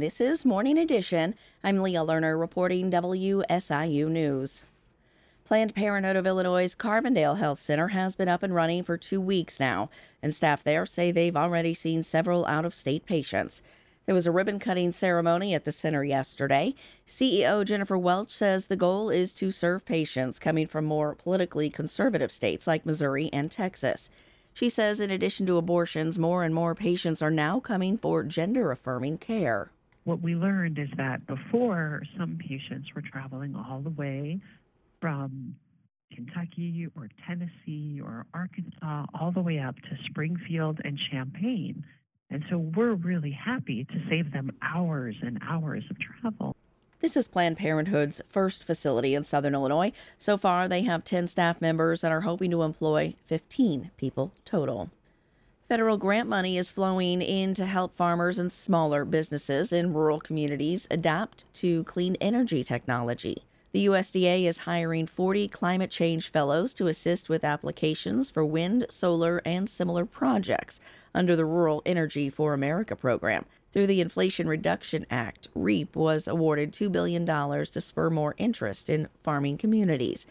This is Morning Edition. I'm Leah Lerner reporting WSIU News. Planned Parenthood of Illinois' Carbondale Health Center has been up and running for two weeks now, and staff there say they've already seen several out of state patients. There was a ribbon cutting ceremony at the center yesterday. CEO Jennifer Welch says the goal is to serve patients coming from more politically conservative states like Missouri and Texas. She says, in addition to abortions, more and more patients are now coming for gender affirming care what we learned is that before some patients were traveling all the way from Kentucky or Tennessee or Arkansas all the way up to Springfield and Champaign. And so we're really happy to save them hours and hours of travel. This is Planned Parenthood's first facility in Southern Illinois. So far, they have 10 staff members and are hoping to employ 15 people total. Federal grant money is flowing in to help farmers and smaller businesses in rural communities adapt to clean energy technology. The USDA is hiring 40 climate change fellows to assist with applications for wind, solar, and similar projects under the Rural Energy for America program. Through the Inflation Reduction Act, REAP was awarded $2 billion to spur more interest in farming communities.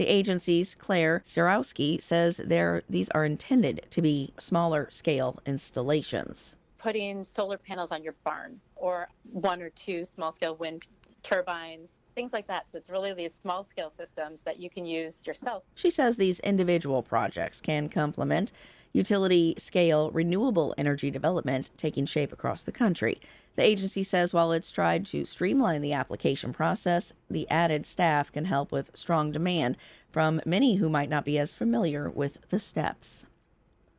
The agency's Claire Sierowski says these are intended to be smaller scale installations. Putting solar panels on your barn or one or two small scale wind turbines things like that. So it's really these small scale systems that you can use yourself. She says these individual projects can complement utility scale renewable energy development taking shape across the country. The agency says while it's tried to streamline the application process, the added staff can help with strong demand from many who might not be as familiar with the steps.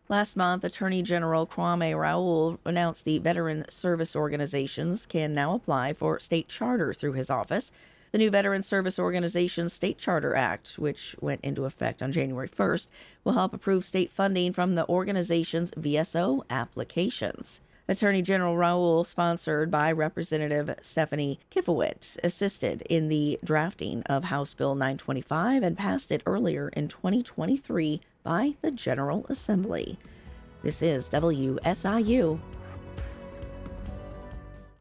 Last month, Attorney General Kwame Raoul announced the veteran service organizations can now apply for state charter through his office. The new Veteran Service Organization State Charter Act, which went into effect on January 1st, will help approve state funding from the organization's VSO applications. Attorney General Raoul, sponsored by Representative Stephanie Kifowit, assisted in the drafting of House Bill 925 and passed it earlier in 2023 by the General Assembly. This is WSIU